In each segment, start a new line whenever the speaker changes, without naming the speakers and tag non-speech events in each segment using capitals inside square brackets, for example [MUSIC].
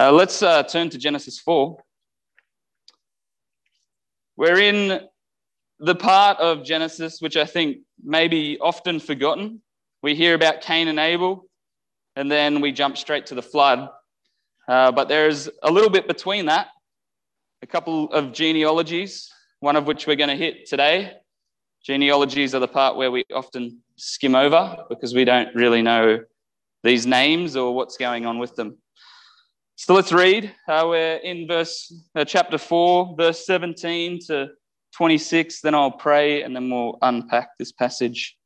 Uh, let's uh, turn to Genesis 4. We're in the part of Genesis which I think may be often forgotten. We hear about Cain and Abel, and then we jump straight to the flood. Uh, but there's a little bit between that, a couple of genealogies, one of which we're going to hit today. Genealogies are the part where we often skim over because we don't really know these names or what's going on with them. So let's read. Uh, we're in verse uh, chapter 4, verse 17 to 26. Then I'll pray and then we'll unpack this passage.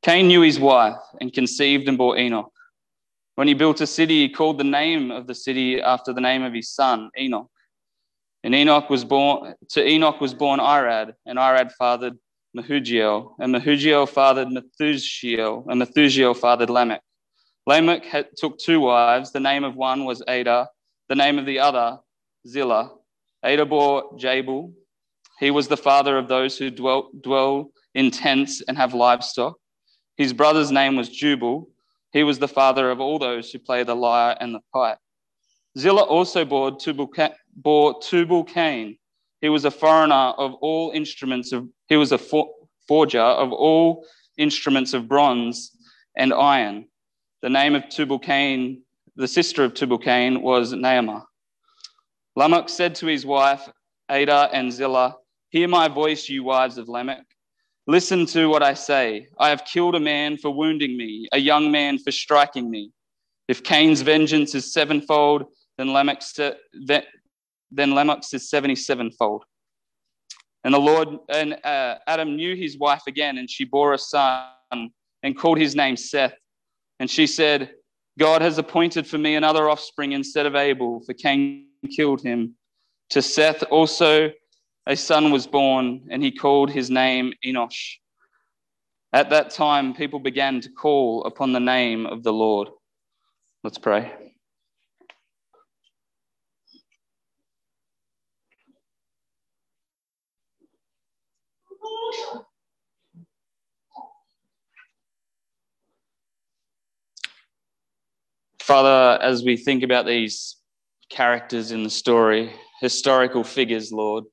Cain knew his wife and conceived and bore Enoch. When he built a city, he called the name of the city after the name of his son, Enoch. And Enoch was born to Enoch was born Irad, and Irad fathered Mehujael, and Mehujael fathered Methushael, and Methushael fathered Lamech. Lamech had, took two wives. The name of one was Adah, the name of the other Zillah. Adah bore Jabal. He was the father of those who dwell, dwell in tents and have livestock. His brother's name was Jubal. He was the father of all those who play the lyre and the pipe. Zillah also bore Tubal, bore Tubal Cain. He was a foreigner of all instruments of, he was a for, forger of all instruments of bronze and iron. The name of Tubal Cain, the sister of Tubal Cain, was Naamah. Lamech said to his wife, Adah and Zillah, Hear my voice, you wives of Lamech. Listen to what I say. I have killed a man for wounding me, a young man for striking me. If Cain's vengeance is sevenfold, then Lamech's, then Lamech's is 77 fold. And the Lord and uh, Adam knew his wife again, and she bore a son and called his name Seth. And she said, God has appointed for me another offspring instead of Abel, for Cain killed him. To Seth also a son was born, and he called his name Enosh. At that time, people began to call upon the name of the Lord. Let's pray. Father, as we think about these characters in the story, historical figures, Lord,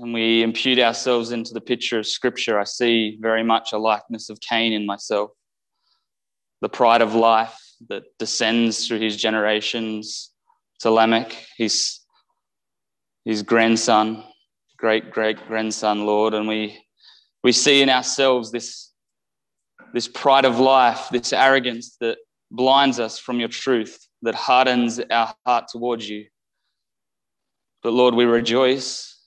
and we impute ourselves into the picture of Scripture, I see very much a likeness of Cain in myself. The pride of life that descends through his generations to Lamech, his, his grandson, great great grandson, Lord. And we, we see in ourselves this, this pride of life, this arrogance that blinds us from your truth, that hardens our heart towards you. But Lord, we rejoice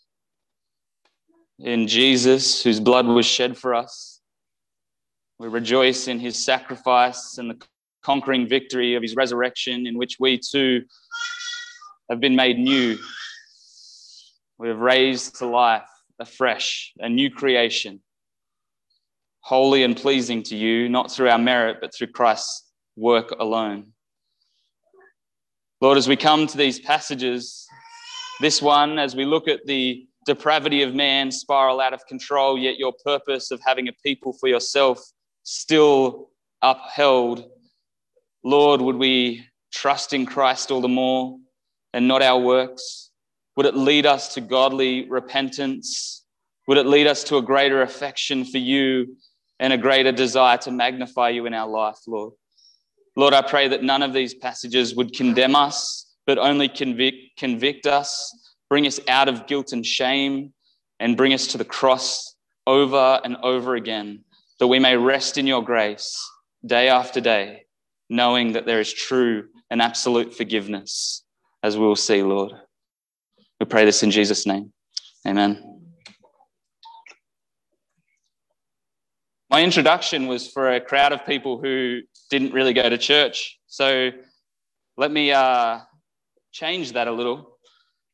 in Jesus, whose blood was shed for us. We rejoice in his sacrifice and the conquering victory of his resurrection, in which we too have been made new. We have raised to life afresh, a new creation, holy and pleasing to you, not through our merit, but through Christ's work alone. Lord, as we come to these passages, this one, as we look at the depravity of man spiral out of control, yet your purpose of having a people for yourself still upheld. Lord, would we trust in Christ all the more and not our works? Would it lead us to godly repentance? Would it lead us to a greater affection for you and a greater desire to magnify you in our life, Lord? Lord, I pray that none of these passages would condemn us, but only convict, convict us, bring us out of guilt and shame, and bring us to the cross over and over again, that we may rest in your grace day after day, knowing that there is true and absolute forgiveness, as we will see, Lord. We pray this in Jesus' name. Amen. My introduction was for a crowd of people who didn't really go to church. So let me uh, change that a little.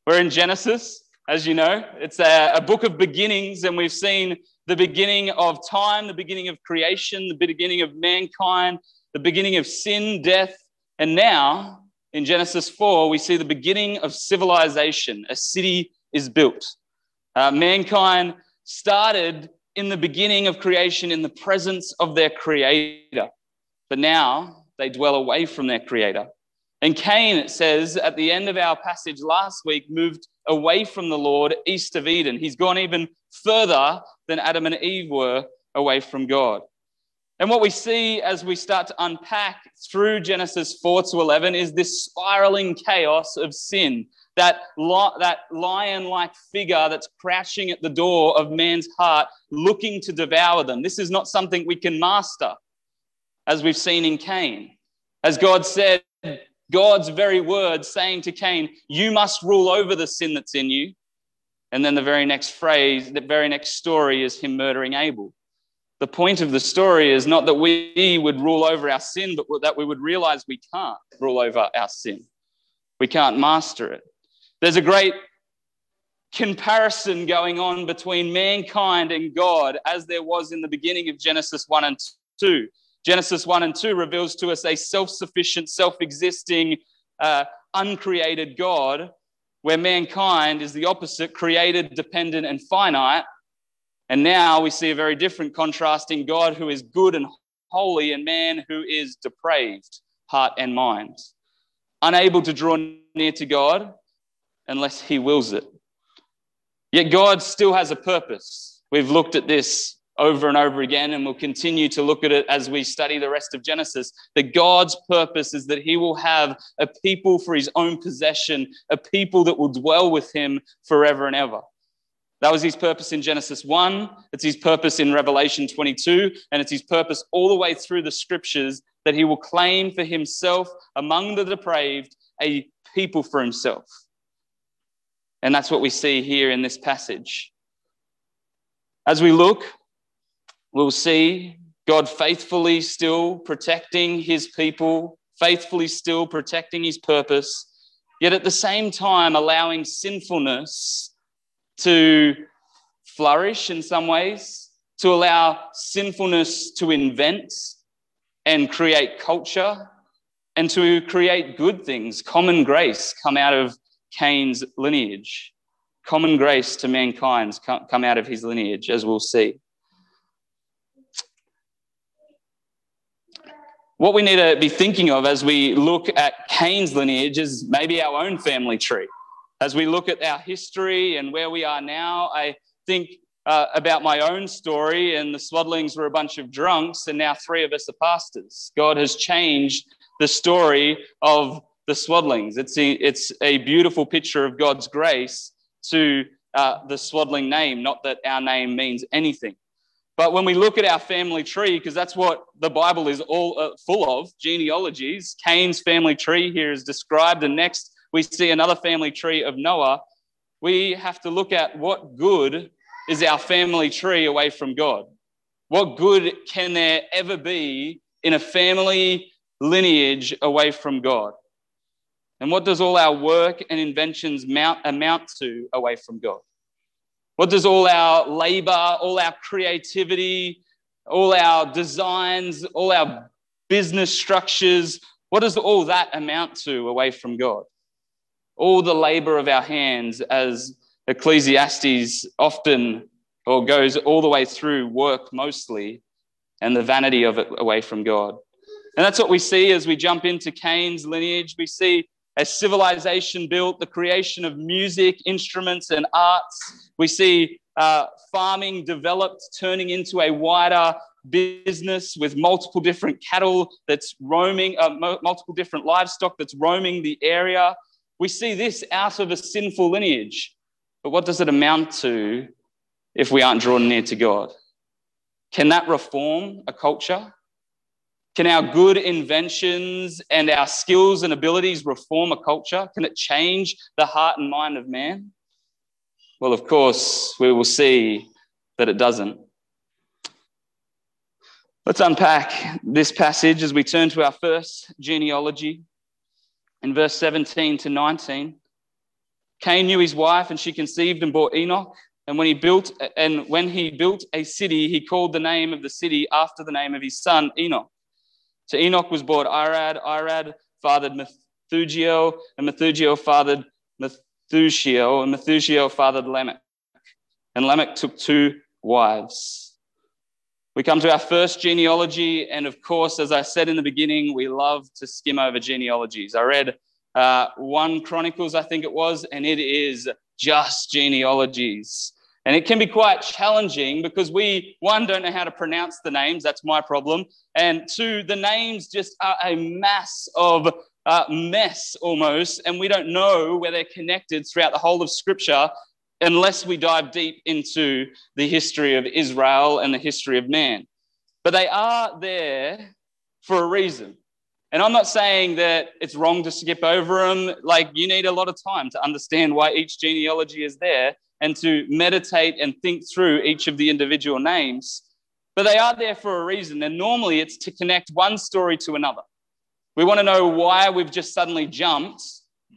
We're in Genesis, as you know. It's a, a book of beginnings, and we've seen the beginning of time, the beginning of creation, the beginning of mankind, the beginning of sin, death, and now in Genesis 4, we see the beginning of civilization. A city is built. Uh, mankind started in the beginning of creation in the presence of their creator. But now they dwell away from their creator. And Cain, it says at the end of our passage last week, moved away from the Lord east of Eden. He's gone even further than Adam and Eve were away from God. And what we see as we start to unpack through Genesis 4 to 11 is this spiraling chaos of sin, that, that lion like figure that's crouching at the door of man's heart, looking to devour them. This is not something we can master, as we've seen in Cain. As God said, God's very word saying to Cain, You must rule over the sin that's in you. And then the very next phrase, the very next story is him murdering Abel. The point of the story is not that we would rule over our sin, but that we would realize we can't rule over our sin. We can't master it. There's a great comparison going on between mankind and God as there was in the beginning of Genesis 1 and 2. Genesis 1 and 2 reveals to us a self sufficient, self existing, uh, uncreated God, where mankind is the opposite created, dependent, and finite. And now we see a very different contrasting God who is good and holy, and man who is depraved, heart and mind, unable to draw near to God unless he wills it. Yet God still has a purpose. We've looked at this over and over again, and we'll continue to look at it as we study the rest of Genesis. That God's purpose is that He will have a people for His own possession, a people that will dwell with Him forever and ever. That was His purpose in Genesis 1, it's His purpose in Revelation 22, and it's His purpose all the way through the scriptures that He will claim for Himself among the depraved a people for Himself. And that's what we see here in this passage. As we look, we'll see God faithfully still protecting his people, faithfully still protecting his purpose, yet at the same time allowing sinfulness to flourish in some ways, to allow sinfulness to invent and create culture and to create good things. Common grace come out of Cain's lineage. Common grace to mankind come out of his lineage, as we'll see. what we need to be thinking of as we look at Cain's lineage is maybe our own family tree. As we look at our history and where we are now, I think uh, about my own story, and the Swaddlings were a bunch of drunks, and now three of us are pastors. God has changed the story of the Swaddlings. It's a, it's a beautiful picture of God's grace to uh, the Swaddling name, not that our name means anything. But when we look at our family tree, because that's what the Bible is all uh, full of genealogies, Cain's family tree here is described, and next we see another family tree of Noah. We have to look at what good is our family tree away from God. What good can there ever be in a family lineage away from God? And what does all our work and inventions mount, amount to away from God? What does all our labor, all our creativity, all our designs, all our business structures, what does all that amount to away from God? All the labor of our hands, as Ecclesiastes often or goes all the way through work mostly, and the vanity of it away from God. And that's what we see as we jump into Cain's lineage. We see a civilization built, the creation of music, instruments, and arts. We see uh, farming developed, turning into a wider business with multiple different cattle that's roaming, uh, multiple different livestock that's roaming the area. We see this out of a sinful lineage. But what does it amount to if we aren't drawn near to God? Can that reform a culture? Can our good inventions and our skills and abilities reform a culture? Can it change the heart and mind of man? Well, of course, we will see that it doesn't. Let's unpack this passage as we turn to our first genealogy in verse 17 to 19. Cain knew his wife, and she conceived and bore Enoch. And when he built and when he built a city, he called the name of the city after the name of his son Enoch. To Enoch was born Irad. Irad fathered Methugiel, and Methugiel fathered Methushiel, and Methushiel fathered Lamech. And Lamech took two wives. We come to our first genealogy, and of course, as I said in the beginning, we love to skim over genealogies. I read uh, 1 Chronicles, I think it was, and it is just genealogies. And it can be quite challenging because we, one, don't know how to pronounce the names. That's my problem. And two, the names just are a mass of uh, mess almost, and we don't know where they're connected throughout the whole of Scripture unless we dive deep into the history of Israel and the history of man. But they are there for a reason. And I'm not saying that it's wrong to skip over them. Like, you need a lot of time to understand why each genealogy is there and to meditate and think through each of the individual names. But they are there for a reason. And normally it's to connect one story to another. We want to know why we've just suddenly jumped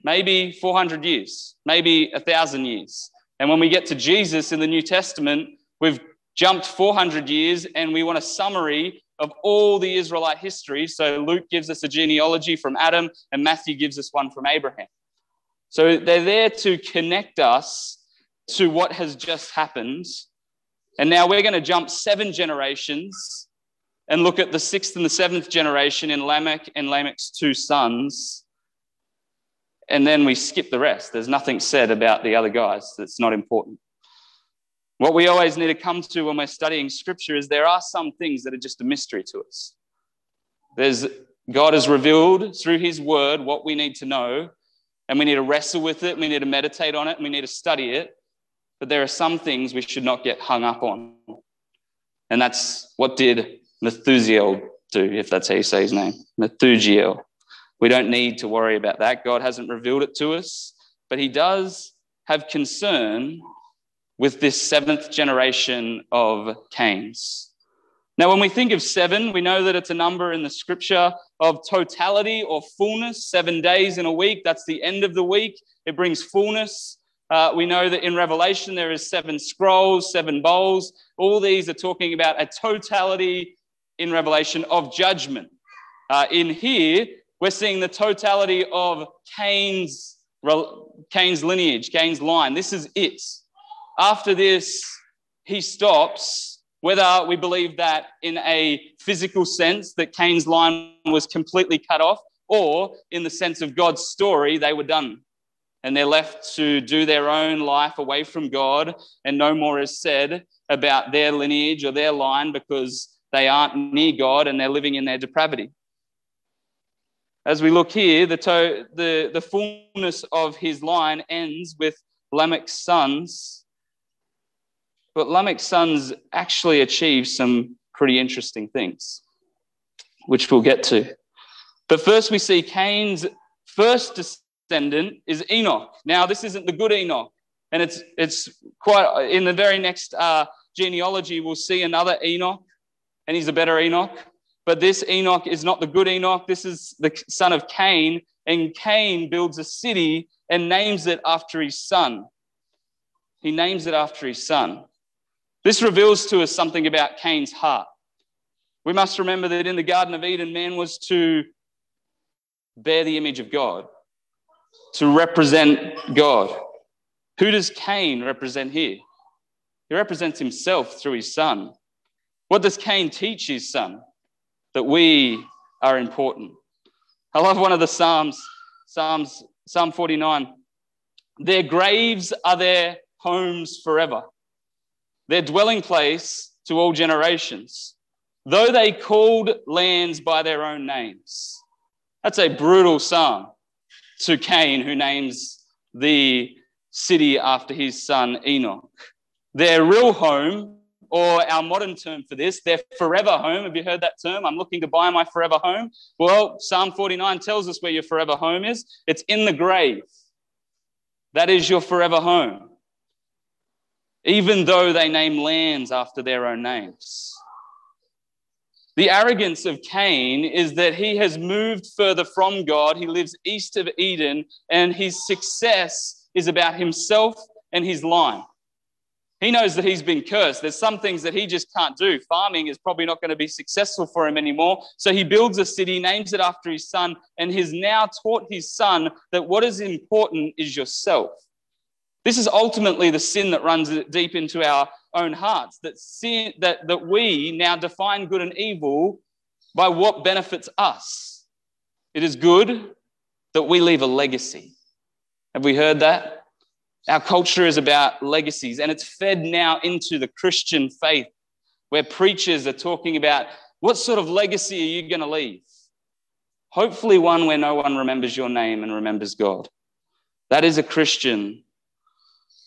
maybe 400 years, maybe 1,000 years. And when we get to Jesus in the New Testament, we've jumped 400 years and we want a summary of all the Israelite history. So Luke gives us a genealogy from Adam and Matthew gives us one from Abraham. So they're there to connect us to what has just happened. And now we're going to jump seven generations and look at the sixth and the seventh generation in Lamech and Lamech's two sons and then we skip the rest. There's nothing said about the other guys that's not important. What we always need to come to when we're studying scripture is there are some things that are just a mystery to us. There's God has revealed through his word what we need to know, and we need to wrestle with it, we need to meditate on it, and we need to study it. But there are some things we should not get hung up on. And that's what did Methusiel do, if that's how you say his name. Methusiel. We don't need to worry about that. God hasn't revealed it to us, but He does have concern with this seventh generation of Cains. Now, when we think of seven, we know that it's a number in the scripture of totality or fullness, seven days in a week. That's the end of the week. It brings fullness. Uh, we know that in Revelation there is seven scrolls, seven bowls. All these are talking about a totality in Revelation of judgment. Uh, in here, we're seeing the totality of Cain's, Cain's lineage, Cain's line. This is it. After this, he stops, whether we believe that in a physical sense that Cain's line was completely cut off, or in the sense of God's story, they were done. And they're left to do their own life away from God, and no more is said about their lineage or their line because they aren't near God and they're living in their depravity. As we look here, the, to, the, the fullness of his line ends with Lamech's sons. But Lamech's sons actually achieve some pretty interesting things, which we'll get to. But first, we see Cain's first descendant is Enoch. Now, this isn't the good Enoch, and it's it's quite in the very next uh, genealogy. We'll see another Enoch, and he's a better Enoch. But this Enoch is not the good Enoch. This is the son of Cain. And Cain builds a city and names it after his son. He names it after his son. This reveals to us something about Cain's heart. We must remember that in the Garden of Eden, man was to bear the image of God, to represent God. Who does Cain represent here? He represents himself through his son. What does Cain teach his son? that we are important. I love one of the Psalms, Psalms, Psalm 49. Their graves are their homes forever, their dwelling place to all generations, though they called lands by their own names. That's a brutal psalm to Cain, who names the city after his son Enoch. Their real home or our modern term for this, their forever home. Have you heard that term? I'm looking to buy my forever home. Well, Psalm 49 tells us where your forever home is it's in the grave. That is your forever home. Even though they name lands after their own names. The arrogance of Cain is that he has moved further from God. He lives east of Eden, and his success is about himself and his line. He knows that he's been cursed. There's some things that he just can't do. Farming is probably not going to be successful for him anymore. So he builds a city, names it after his son, and has now taught his son that what is important is yourself. This is ultimately the sin that runs deep into our own hearts that, sin, that, that we now define good and evil by what benefits us. It is good that we leave a legacy. Have we heard that? Our culture is about legacies, and it's fed now into the Christian faith where preachers are talking about what sort of legacy are you going to leave? Hopefully, one where no one remembers your name and remembers God. That is a Christian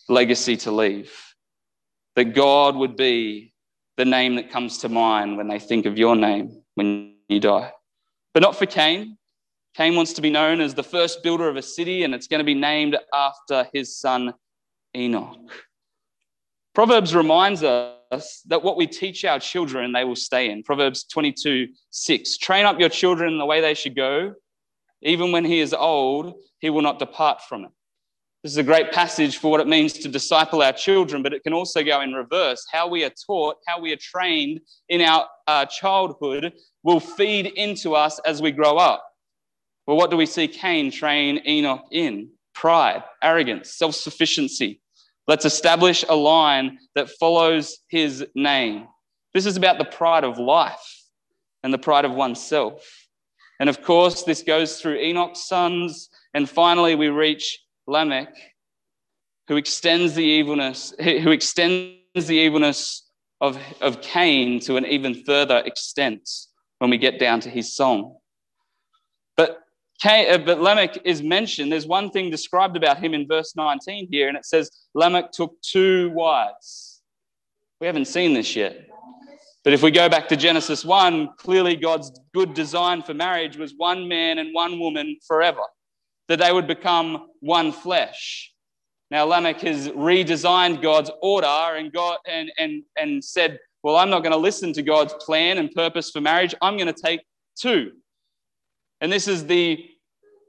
legacy to leave. That God would be the name that comes to mind when they think of your name when you die. But not for Cain. Cain wants to be known as the first builder of a city, and it's going to be named after his son Enoch. Proverbs reminds us that what we teach our children, they will stay in. Proverbs 22 6. Train up your children in the way they should go. Even when he is old, he will not depart from it. This is a great passage for what it means to disciple our children, but it can also go in reverse. How we are taught, how we are trained in our uh, childhood will feed into us as we grow up. Well, what do we see Cain train Enoch in? Pride, arrogance, self sufficiency. Let's establish a line that follows his name. This is about the pride of life and the pride of oneself. And of course, this goes through Enoch's sons. And finally, we reach Lamech, who extends the evilness, who extends the evilness of, of Cain to an even further extent when we get down to his song. But Cain, uh, but Lamech is mentioned. There's one thing described about him in verse 19 here, and it says Lamech took two wives. We haven't seen this yet. But if we go back to Genesis 1, clearly God's good design for marriage was one man and one woman forever that they would become one flesh. Now, Lamech has redesigned God's order and, God, and, and, and said, Well, I'm not going to listen to God's plan and purpose for marriage. I'm going to take two. And this is the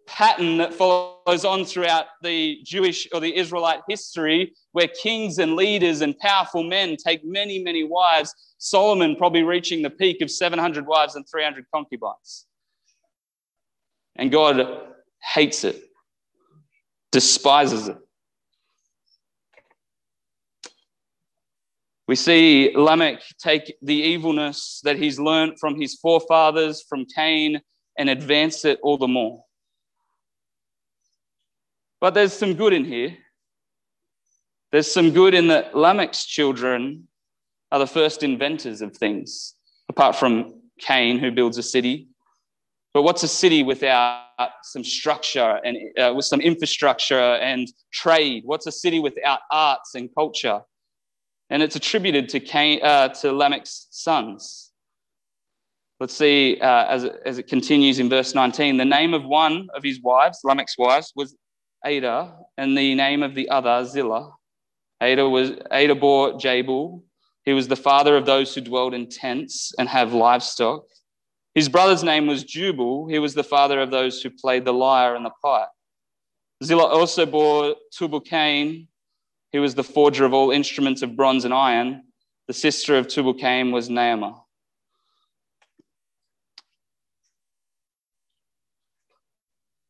pattern that follows on throughout the Jewish or the Israelite history, where kings and leaders and powerful men take many, many wives. Solomon probably reaching the peak of 700 wives and 300 concubines. And God hates it, despises it. We see Lamech take the evilness that he's learned from his forefathers, from Cain, and advance it all the more. But there's some good in here. There's some good in that Lamech's children are the first inventors of things, apart from Cain, who builds a city, but what's a city without some structure and uh, with some infrastructure and trade? What's a city without arts and culture? And it's attributed to, Cain, uh, to Lamech's sons. Let's see uh, as, it, as it continues in verse 19. The name of one of his wives, Lamech's wives, was Adah, and the name of the other, Zillah. Adah, was, Adah bore Jabal. He was the father of those who dwelled in tents and have livestock. His brother's name was Jubal. He was the father of those who played the lyre and the pipe. Zillah also bore Tubal Cain. He was the forger of all instruments of bronze and iron. The sister of Tubal Cain was Naamah.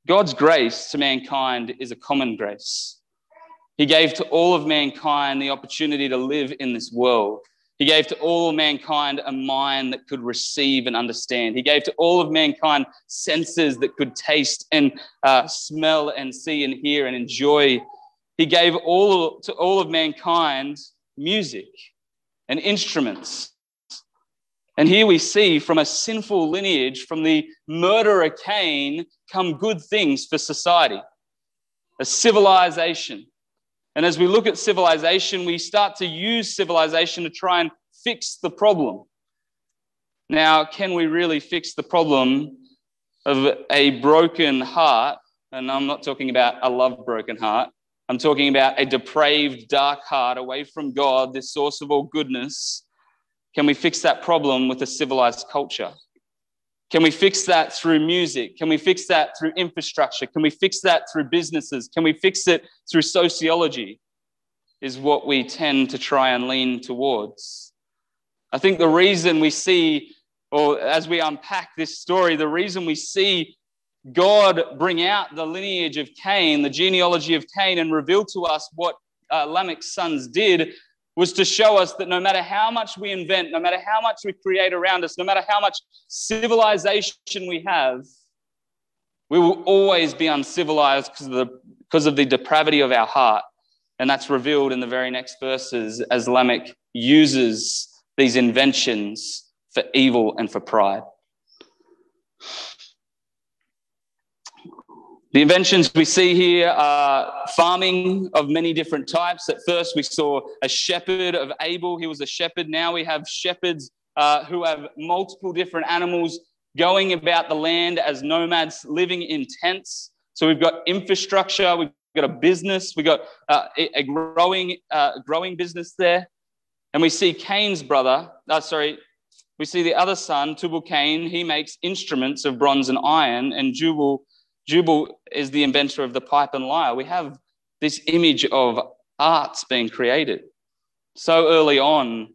God's grace to mankind is a common grace. He gave to all of mankind the opportunity to live in this world. He gave to all mankind a mind that could receive and understand. He gave to all of mankind senses that could taste and uh, smell and see and hear and enjoy. He gave all to all of mankind music and instruments. And here we see from a sinful lineage, from the murderer Cain, come good things for society, a civilization and as we look at civilization, we start to use civilization to try and fix the problem. Now, can we really fix the problem of a broken heart? And I'm not talking about a love broken heart. I'm talking about a depraved, dark heart away from God, the source of all goodness. Can we fix that problem with a civilized culture? Can we fix that through music? Can we fix that through infrastructure? Can we fix that through businesses? Can we fix it through sociology? Is what we tend to try and lean towards. I think the reason we see, or as we unpack this story, the reason we see God bring out the lineage of Cain, the genealogy of Cain, and reveal to us what uh, Lamech's sons did was to show us that no matter how much we invent, no matter how much we create around us, no matter how much civilization we have, we will always be uncivilized because of the, because of the depravity of our heart. And that's revealed in the very next verses as Lamech uses these inventions for evil and for pride. The inventions we see here are farming of many different types. At first, we saw a shepherd of Abel. He was a shepherd. Now we have shepherds uh, who have multiple different animals going about the land as nomads living in tents. So we've got infrastructure, we've got a business, we've got uh, a growing, uh, growing business there. And we see Cain's brother, uh, sorry, we see the other son, Tubal Cain, he makes instruments of bronze and iron, and Jubal Jubal is the inventor of the pipe and lyre. We have this image of arts being created. So early on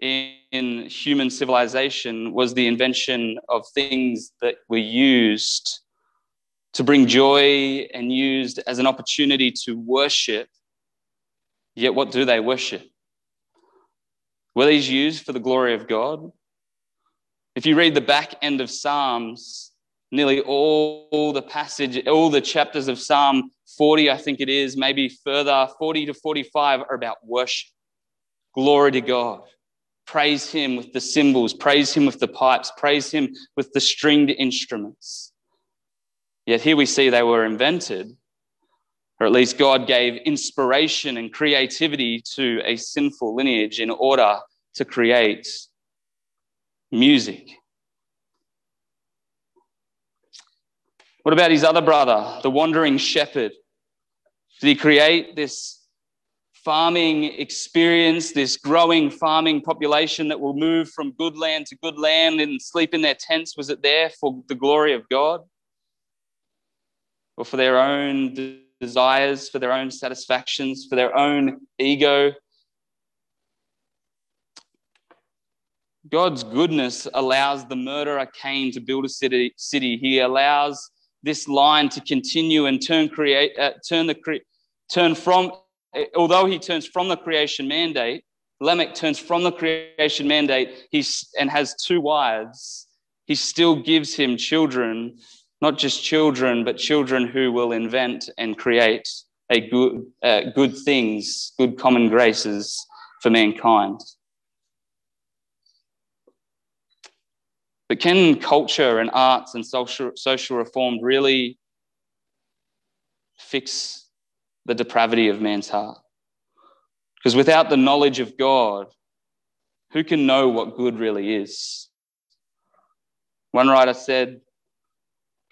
in human civilization was the invention of things that were used to bring joy and used as an opportunity to worship. Yet, what do they worship? Were these used for the glory of God? If you read the back end of Psalms, nearly all, the passage, all the chapters of Psalm 40, I think it is, maybe further, 40 to 45 are about worship. Glory to God. Praise Him with the cymbals, praise Him with the pipes, praise Him with the stringed instruments. Yet here we see they were invented, or at least God gave inspiration and creativity to a sinful lineage in order to create music What about his other brother, the wandering shepherd? Did he create this farming experience, this growing farming population that will move from good land to good land and sleep in their tents? Was it there for the glory of God? Or for their own desires, for their own satisfactions, for their own ego? God's goodness allows the murderer Cain to build a city. He allows this line to continue and turn create uh, turn the cre- turn from although he turns from the creation mandate Lamech turns from the creation mandate he's, and has two wives he still gives him children not just children but children who will invent and create a good uh, good things good common graces for mankind But can culture and arts and social, social reform really fix the depravity of man's heart? Because without the knowledge of God, who can know what good really is? One writer said,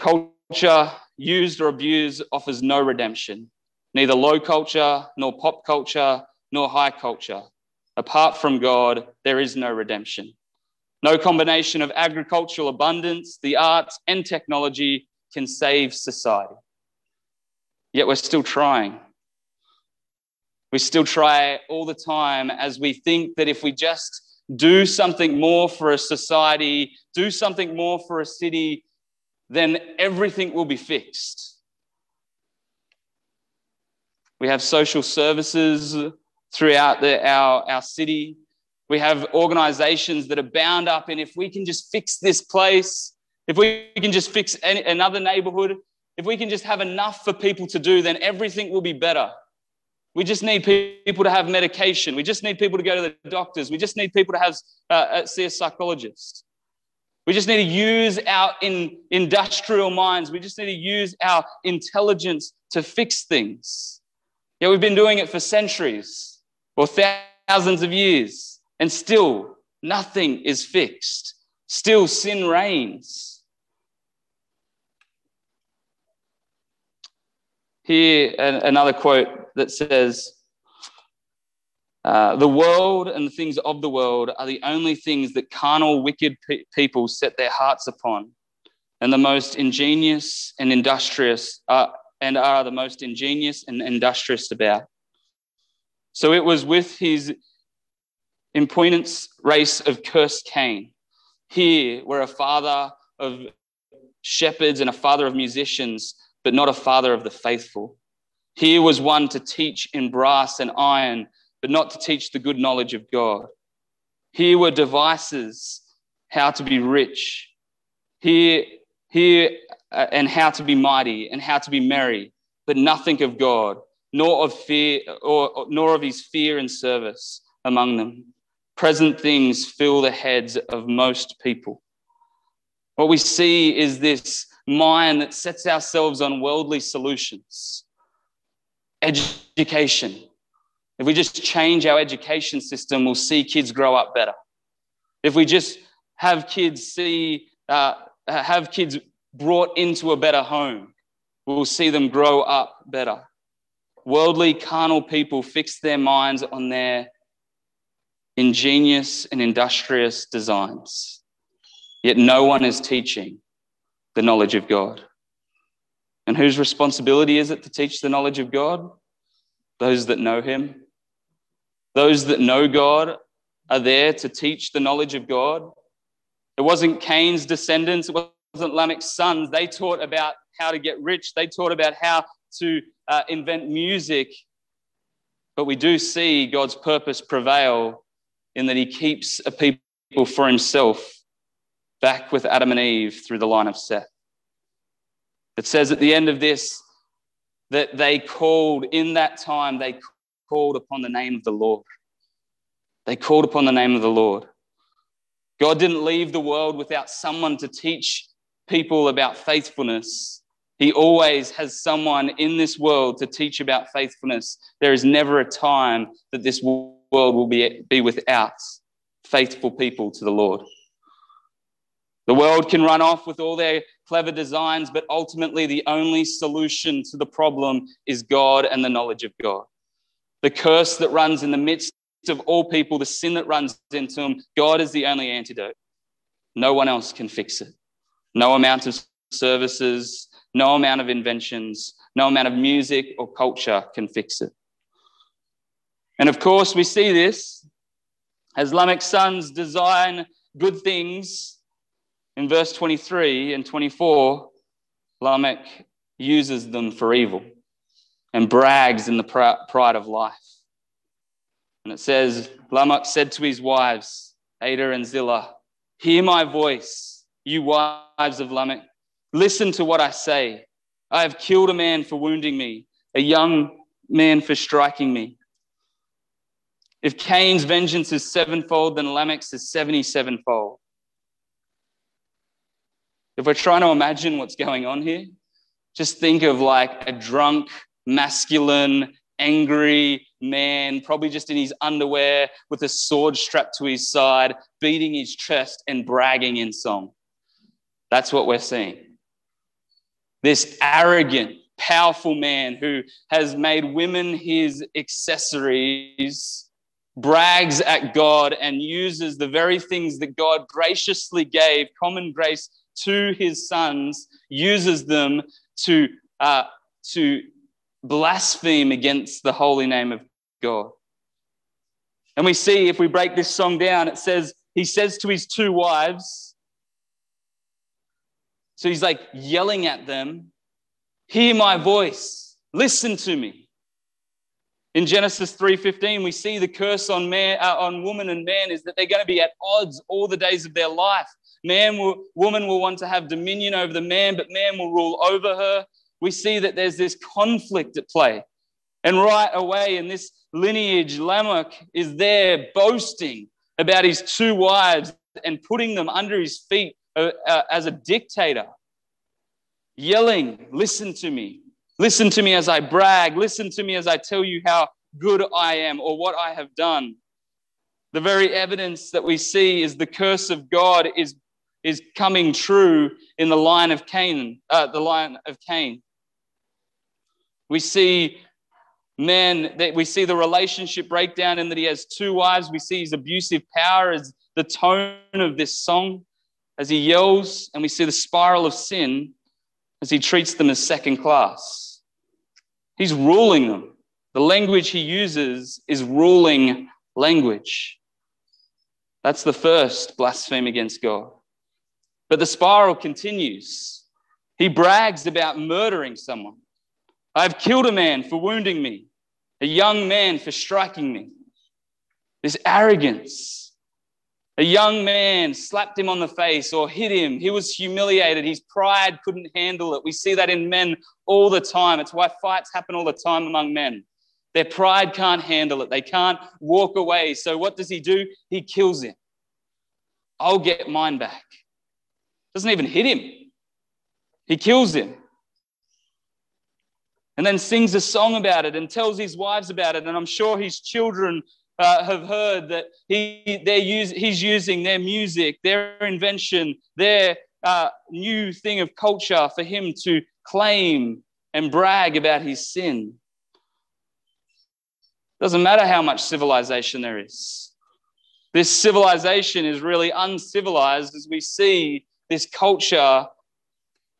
Culture used or abused offers no redemption, neither low culture, nor pop culture, nor high culture. Apart from God, there is no redemption. No combination of agricultural abundance, the arts, and technology can save society. Yet we're still trying. We still try all the time as we think that if we just do something more for a society, do something more for a city, then everything will be fixed. We have social services throughout the, our, our city we have organizations that are bound up in if we can just fix this place, if we can just fix any, another neighborhood, if we can just have enough for people to do, then everything will be better. We just need people to have medication. We just need people to go to the doctors. We just need people to have uh, uh, see a psychologist. We just need to use our in, industrial minds. We just need to use our intelligence to fix things. Yeah, we've been doing it for centuries or thousands of years and still nothing is fixed. Still sin reigns. Here, another quote that says, uh, the world and the things of the world are the only things that carnal, wicked pe- people set their hearts upon, and the most ingenious and industrious, uh, and are the most ingenious and industrious about. So it was with his Impotence race of cursed Cain. Here, we're a father of shepherds and a father of musicians, but not a father of the faithful. Here was one to teach in brass and iron, but not to teach the good knowledge of God. Here were devices how to be rich. Here, here uh, and how to be mighty and how to be merry, but nothing of God, nor of fear, or, nor of his fear and service among them. Present things fill the heads of most people. What we see is this mind that sets ourselves on worldly solutions. Education. If we just change our education system, we'll see kids grow up better. If we just have kids see, uh, have kids brought into a better home, we'll see them grow up better. Worldly, carnal people fix their minds on their ingenious and industrious designs. Yet no one is teaching the knowledge of God. And whose responsibility is it to teach the knowledge of God? Those that know Him. Those that know God are there to teach the knowledge of God. It wasn't Cain's descendants, it wasn't Lamech's sons. They taught about how to get rich, they taught about how to uh, invent music. But we do see God's purpose prevail in that He keeps a people for Himself back with Adam and Eve through the line of Seth. It says at the end of this that they called, in that time, they called upon the name of the Lord. They called upon the name of the Lord. God didn't leave the world without someone to teach people about faithfulness. He always has someone in this world to teach about faithfulness. There is never a time that this world will be, be without faithful people to the Lord. The world can run off with all their clever designs, but ultimately the only solution to the problem is God and the knowledge of God. The curse that runs in the midst of all people, the sin that runs into them, God is the only antidote. No one else can fix it. No amount of services, no amount of inventions, no amount of music or culture can fix it. And of course, we see this as Lamech's sons design good things in verse 23 and 24, Lamech uses them for evil and brags in the pride of life. And it says, Lamech said to his wives, Adah and Zillah, Hear my voice, you wives of Lamech. Listen to what I say. I have killed a man for wounding me, a young man for striking me. If Cain's vengeance is sevenfold, then Lamech's is 77fold. If we're trying to imagine what's going on here, just think of like a drunk, masculine, angry man, probably just in his underwear with a sword strapped to his side, beating his chest and bragging in song. That's what we're seeing. This arrogant, powerful man who has made women his accessories brags at God and uses the very things that God graciously gave, common grace to his sons, uses them to, uh, to blaspheme against the holy name of God. And we see, if we break this song down, it says, he says to his two wives, so he's like yelling at them, Hear my voice, listen to me. In Genesis 3:15, we see the curse on man, uh, on woman and man is that they're going to be at odds all the days of their life. Man will, woman will want to have dominion over the man, but man will rule over her. We see that there's this conflict at play. And right away in this lineage, Lamech is there boasting about his two wives and putting them under his feet uh, uh, as a dictator, yelling, Listen to me. Listen to me as I brag. Listen to me as I tell you how good I am or what I have done. The very evidence that we see is the curse of God is is coming true in the line of Canaan, uh, the line of Cain. We see men that we see the relationship breakdown in that he has two wives. We see his abusive power as the tone of this song as he yells, and we see the spiral of sin as he treats them as second class. He's ruling them. The language he uses is ruling language. That's the first blasphemy against God. But the spiral continues. He brags about murdering someone. I've killed a man for wounding me, a young man for striking me. this arrogance. A young man slapped him on the face or hit him. He was humiliated. His pride couldn't handle it. We see that in men all the time. It's why fights happen all the time among men. Their pride can't handle it. They can't walk away. So what does he do? He kills him. I'll get mine back. Doesn't even hit him. He kills him. And then sings a song about it and tells his wives about it. And I'm sure his children uh, have heard that he, they're use, he's using their music, their invention, their uh, new thing of culture for him to claim and brag about his sin. Doesn't matter how much civilization there is. This civilization is really uncivilized as we see this culture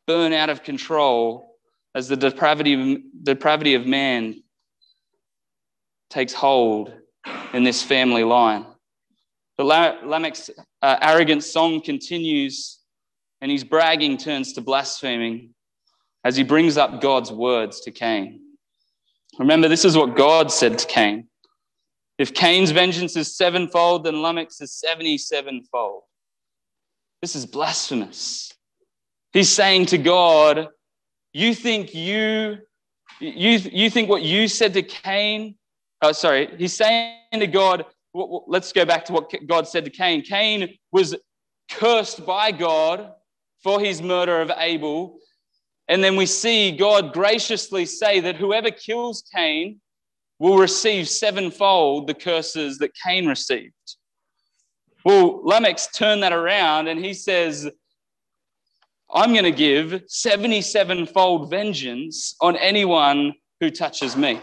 burn out of control as the depravity, depravity of man takes hold in this family line. The Lamech's uh, arrogant song continues, and his bragging turns to blaspheming as he brings up God's words to Cain. Remember, this is what God said to Cain. If Cain's vengeance is sevenfold, then Lamech's is 77 fold. This is blasphemous. He's saying to God, You think you, you, you think what you said to Cain? Oh, sorry. He's saying to God, let's go back to what God said to Cain. Cain was cursed by God for his murder of Abel. And then we see God graciously say that whoever kills Cain will receive sevenfold the curses that Cain received. Well, Lamech's turned that around and he says, I'm going to give 77 fold vengeance on anyone who touches me.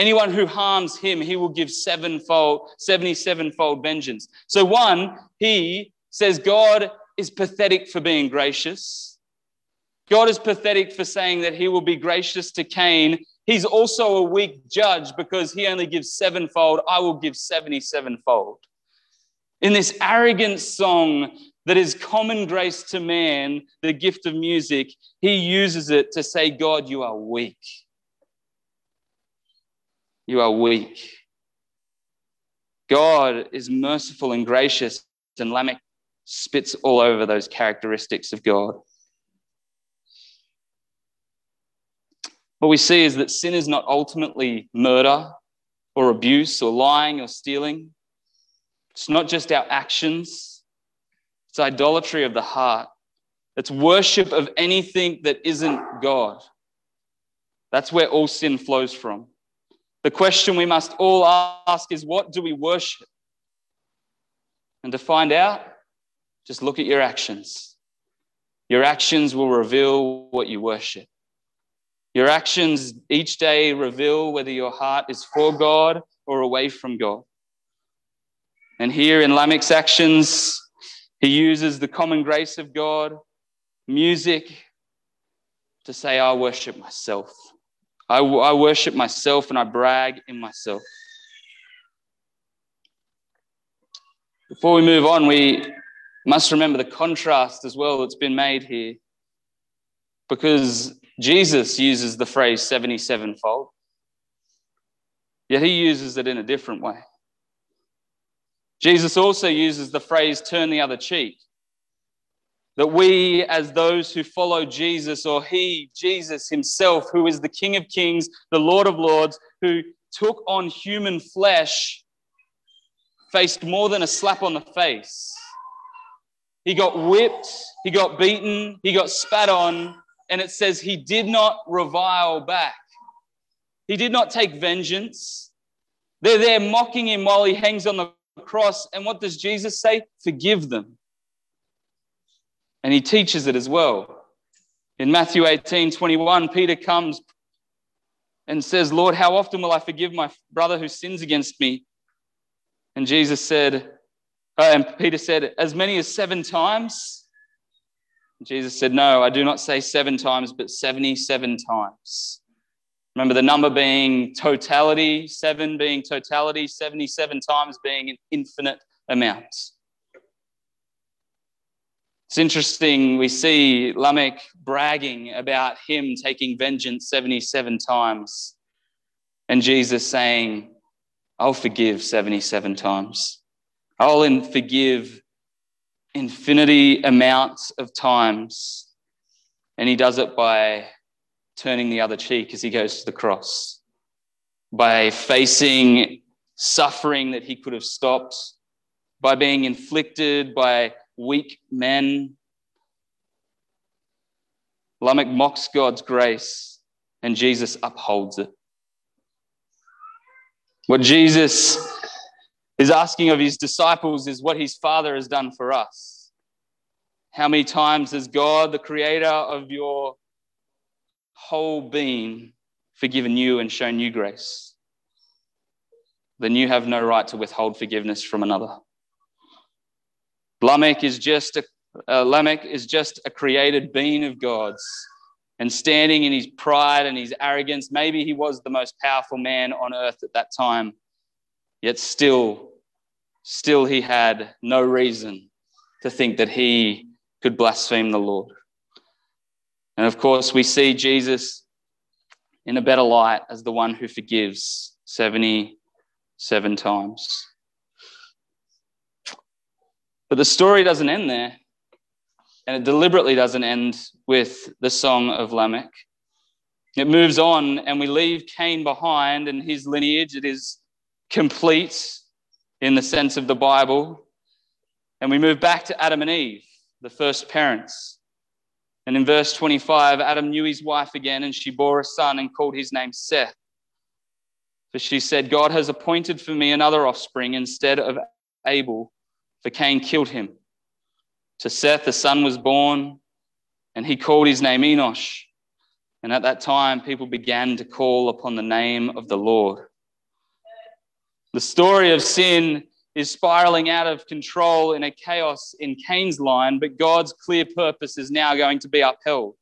Anyone who harms him, he will give sevenfold, 77 fold vengeance. So, one, he says God is pathetic for being gracious. God is pathetic for saying that he will be gracious to Cain. He's also a weak judge because he only gives sevenfold. I will give 77 fold. In this arrogant song that is common grace to man, the gift of music, he uses it to say, God, you are weak. You are weak. God is merciful and gracious, and Lamech spits all over those characteristics of God. What we see is that sin is not ultimately murder or abuse or lying or stealing. It's not just our actions, it's idolatry of the heart. It's worship of anything that isn't God. That's where all sin flows from. The question we must all ask is what do we worship? And to find out, just look at your actions. Your actions will reveal what you worship. Your actions each day reveal whether your heart is for God or away from God. And here in Lamech's actions, he uses the common grace of God, music, to say, I worship myself. I, I worship myself and I brag in myself. Before we move on, we must remember the contrast as well that's been made here. Because Jesus uses the phrase 77 fold, yet he uses it in a different way. Jesus also uses the phrase turn the other cheek. That we, as those who follow Jesus, or He, Jesus Himself, who is the King of Kings, the Lord of Lords, who took on human flesh, faced more than a slap on the face. He got whipped, he got beaten, he got spat on, and it says he did not revile back. He did not take vengeance. They're there mocking him while he hangs on the cross. And what does Jesus say? Forgive them. And he teaches it as well. In Matthew 18 21, Peter comes and says, Lord, how often will I forgive my brother who sins against me? And Jesus said, uh, and Peter said, as many as seven times. Jesus said, No, I do not say seven times, but 77 times. Remember the number being totality, seven being totality, 77 times being an infinite amount. It's interesting, we see Lamech bragging about him taking vengeance 77 times, and Jesus saying, I'll forgive 77 times. I'll forgive infinity amounts of times. And he does it by turning the other cheek as he goes to the cross, by facing suffering that he could have stopped, by being inflicted by weak men. Lamech mocks God's grace, and Jesus upholds it. What Jesus is asking of his disciples is what his Father has done for us. How many times has God, the creator of your whole being, forgiven you and shown you grace? Then you have no right to withhold forgiveness from another. Lamech is just a, uh, Lamech is just a created being of God's. And standing in his pride and his arrogance, maybe he was the most powerful man on earth at that time. Yet still, still he had no reason to think that he could blaspheme the Lord. And of course, we see Jesus in a better light as the one who forgives 77 times. But the story doesn't end there, and it deliberately doesn't end with the song of Lamech. It moves on, and we leave Cain behind and his lineage. It is complete in the sense of the Bible. And we move back to Adam and Eve, the first parents. And in verse 25, Adam knew his wife again, and she bore a son and called his name Seth. For she said, God has appointed for me another offspring instead of Abel for Cain killed him. To Seth, a son was born, and he called his name Enosh. And at that time, people began to call upon the name of the Lord. The story of sin is spiraling out of control in a chaos in Cain's line, but God's clear purpose is now going to be upheld.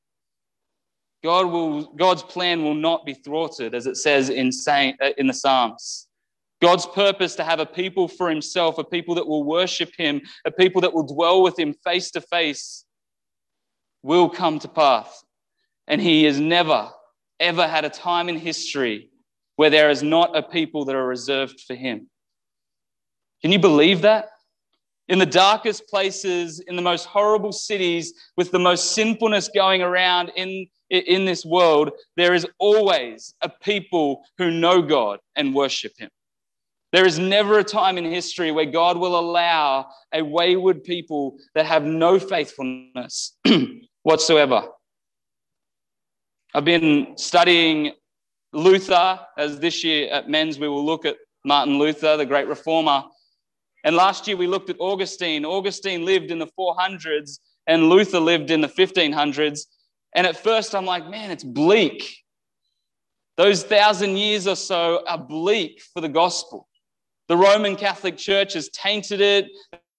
God will, God's plan will not be thwarted, as it says in, uh, in the Psalms. God's purpose to have a people for himself, a people that will worship him, a people that will dwell with him face to face, will come to pass. And he has never, ever had a time in history where there is not a people that are reserved for him. Can you believe that? In the darkest places, in the most horrible cities, with the most sinfulness going around in, in this world, there is always a people who know God and worship him. There is never a time in history where God will allow a wayward people that have no faithfulness [CLEARS THROAT] whatsoever. I've been studying Luther, as this year at Men's we will look at Martin Luther, the great reformer. And last year we looked at Augustine. Augustine lived in the 400s and Luther lived in the 1500s. And at first I'm like, man, it's bleak. Those thousand years or so are bleak for the gospel. The Roman Catholic Church has tainted it.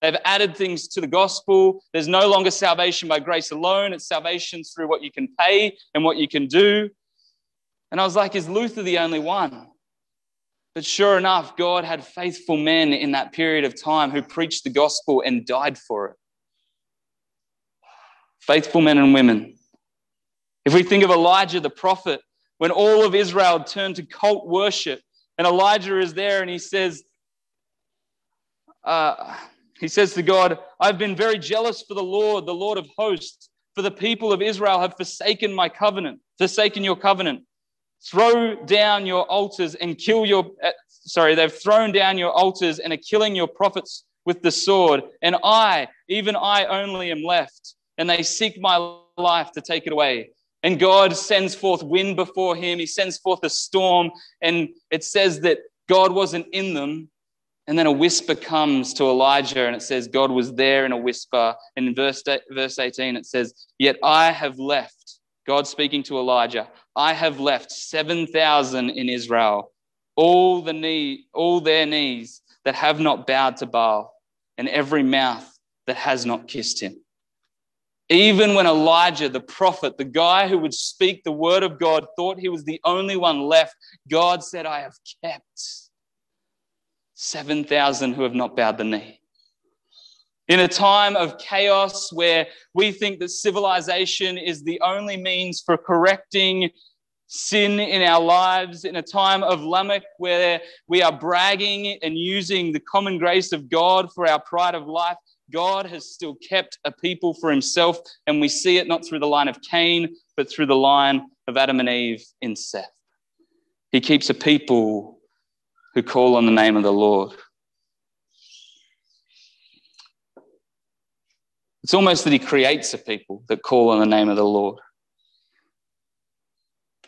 They've added things to the gospel. There's no longer salvation by grace alone, it's salvation through what you can pay and what you can do. And I was like, is Luther the only one? But sure enough, God had faithful men in that period of time who preached the gospel and died for it. Faithful men and women. If we think of Elijah the prophet, when all of Israel turned to cult worship, and Elijah is there and he says, uh, he says to God, I've been very jealous for the Lord, the Lord of hosts, for the people of Israel have forsaken my covenant, forsaken your covenant. Throw down your altars and kill your, uh, sorry, they've thrown down your altars and are killing your prophets with the sword. And I, even I only am left, and they seek my life to take it away. And God sends forth wind before him. He sends forth a storm. And it says that God wasn't in them, and then a whisper comes to Elijah, and it says, God was there in a whisper. And in verse, verse 18, it says, Yet I have left, God speaking to Elijah, I have left 7,000 in Israel, all, the knee, all their knees that have not bowed to Baal, and every mouth that has not kissed him. Even when Elijah, the prophet, the guy who would speak the word of God, thought he was the only one left, God said, I have kept 7,000 who have not bowed the knee. In a time of chaos where we think that civilization is the only means for correcting sin in our lives, in a time of Lamech where we are bragging and using the common grace of God for our pride of life, God has still kept a people for himself. And we see it not through the line of Cain, but through the line of Adam and Eve in Seth. He keeps a people who call on the name of the Lord. It's almost that he creates a people that call on the name of the Lord.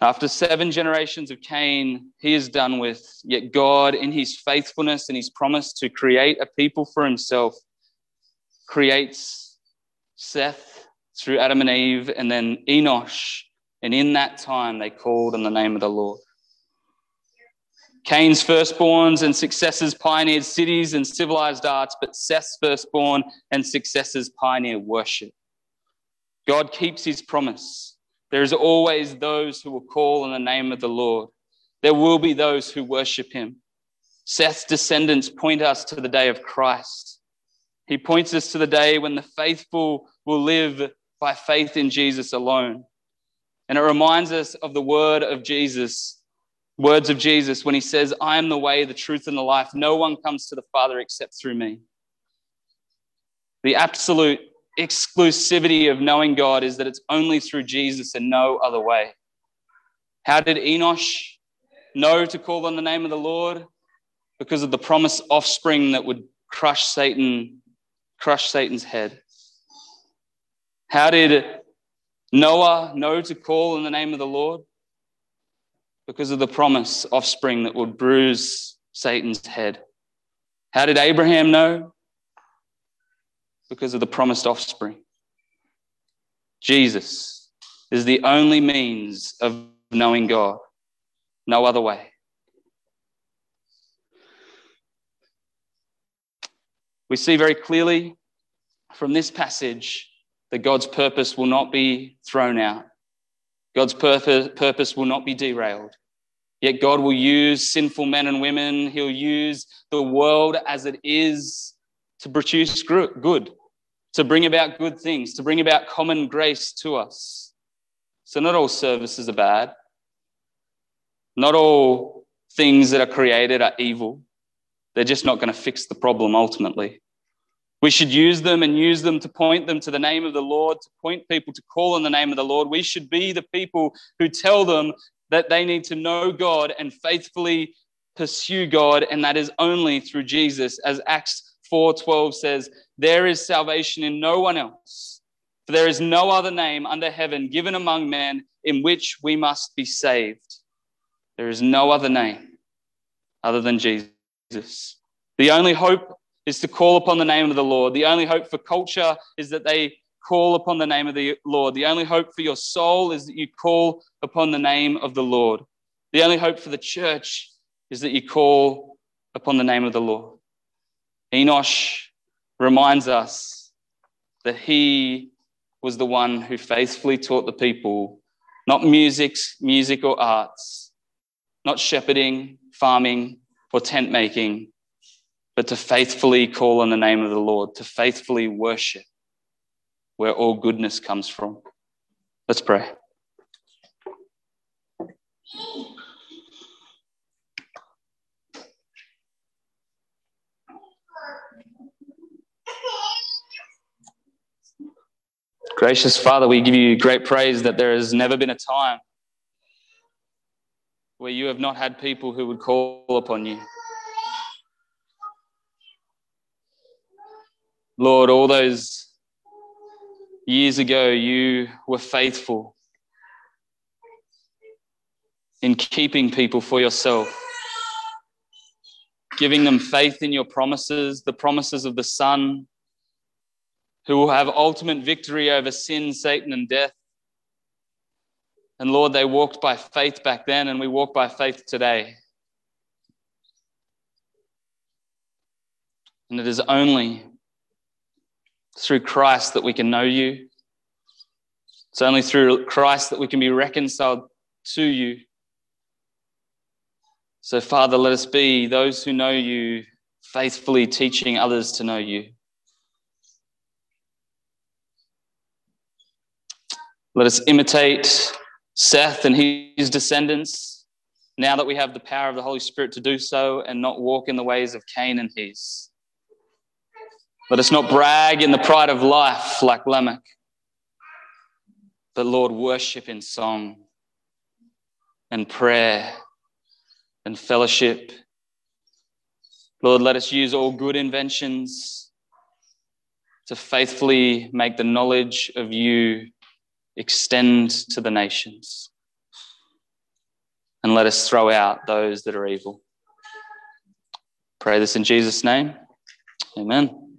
After seven generations of Cain, he is done with. Yet God, in his faithfulness and his promise to create a people for himself, creates Seth through Adam and Eve, and then Enosh. And in that time, they called on the name of the Lord. Cain's firstborns and successors pioneered cities and civilized arts, but Seth's firstborn and successors pioneered worship. God keeps his promise. There is always those who will call on the name of the Lord. There will be those who worship him. Seth's descendants point us to the day of Christ. He points us to the day when the faithful will live by faith in Jesus alone. And it reminds us of the word of Jesus, words of Jesus when he says, I am the way, the truth, and the life. No one comes to the Father except through me. The absolute exclusivity of knowing God is that it's only through Jesus and no other way. How did Enosh know to call on the name of the Lord? Because of the promised offspring that would crush Satan, crush Satan's head. How did Noah know to call on the name of the Lord? Because of the promise offspring that would bruise Satan's head. How did Abraham know? because of the promised offspring. Jesus is the only means of knowing God, no other way. We see very clearly from this passage that God's purpose will not be thrown out. God's purpose, will not be derailed. Yet God will use sinful men and women, He'll use the world as it is to produce good to bring about good things, to bring about common grace to us. So, not all services are bad. Not all things that are created are evil. They're just not going to fix the problem ultimately. We should use them and use them to point them to the name of the Lord, to point people to call on the name of the Lord. We should be the people who tell them that they need to know God and faithfully pursue God, and that is only through Jesus, as Acts 4:12 says, "There is salvation in no one else, for there is no other name under heaven given among men in which we must be saved. There is no other name other than Jesus. The only hope is to call upon the name of the Lord. The only hope for culture is that they call upon the name of the Lord. The only hope for your soul is that you call upon the name of the Lord. The only hope for the church is that you call upon the name of the Lord. Enosh reminds us that he was the one who faithfully taught the people not music, music or arts, not shepherding, farming, or tent making, but to faithfully call on the name of the Lord, to faithfully worship where all goodness comes from. Let's pray. Gracious Father, we give you great praise that there has never been a time where you have not had people who would call upon you. Lord, all those years ago, you were faithful in keeping people for yourself, giving them faith in your promises, the promises of the Son, who will have ultimate victory over sin, Satan, and death. And Lord, they walked by faith back then, and we walk by faith today. And it is only through Christ that we can know you. It's only through Christ that we can be reconciled to you. So, Father, let us be those who know you, faithfully teaching others to know you. Let us imitate Seth and his descendants, now that we have the power of the Holy Spirit to do so and not walk in the ways of Cain and his. Let us not brag in the pride of life like Lamech, but Lord, worship in song and prayer and fellowship. Lord, let us use all good inventions to faithfully make the knowledge of you extend to the nations. And let us throw out those that are evil. Pray this in Jesus' name. Amen.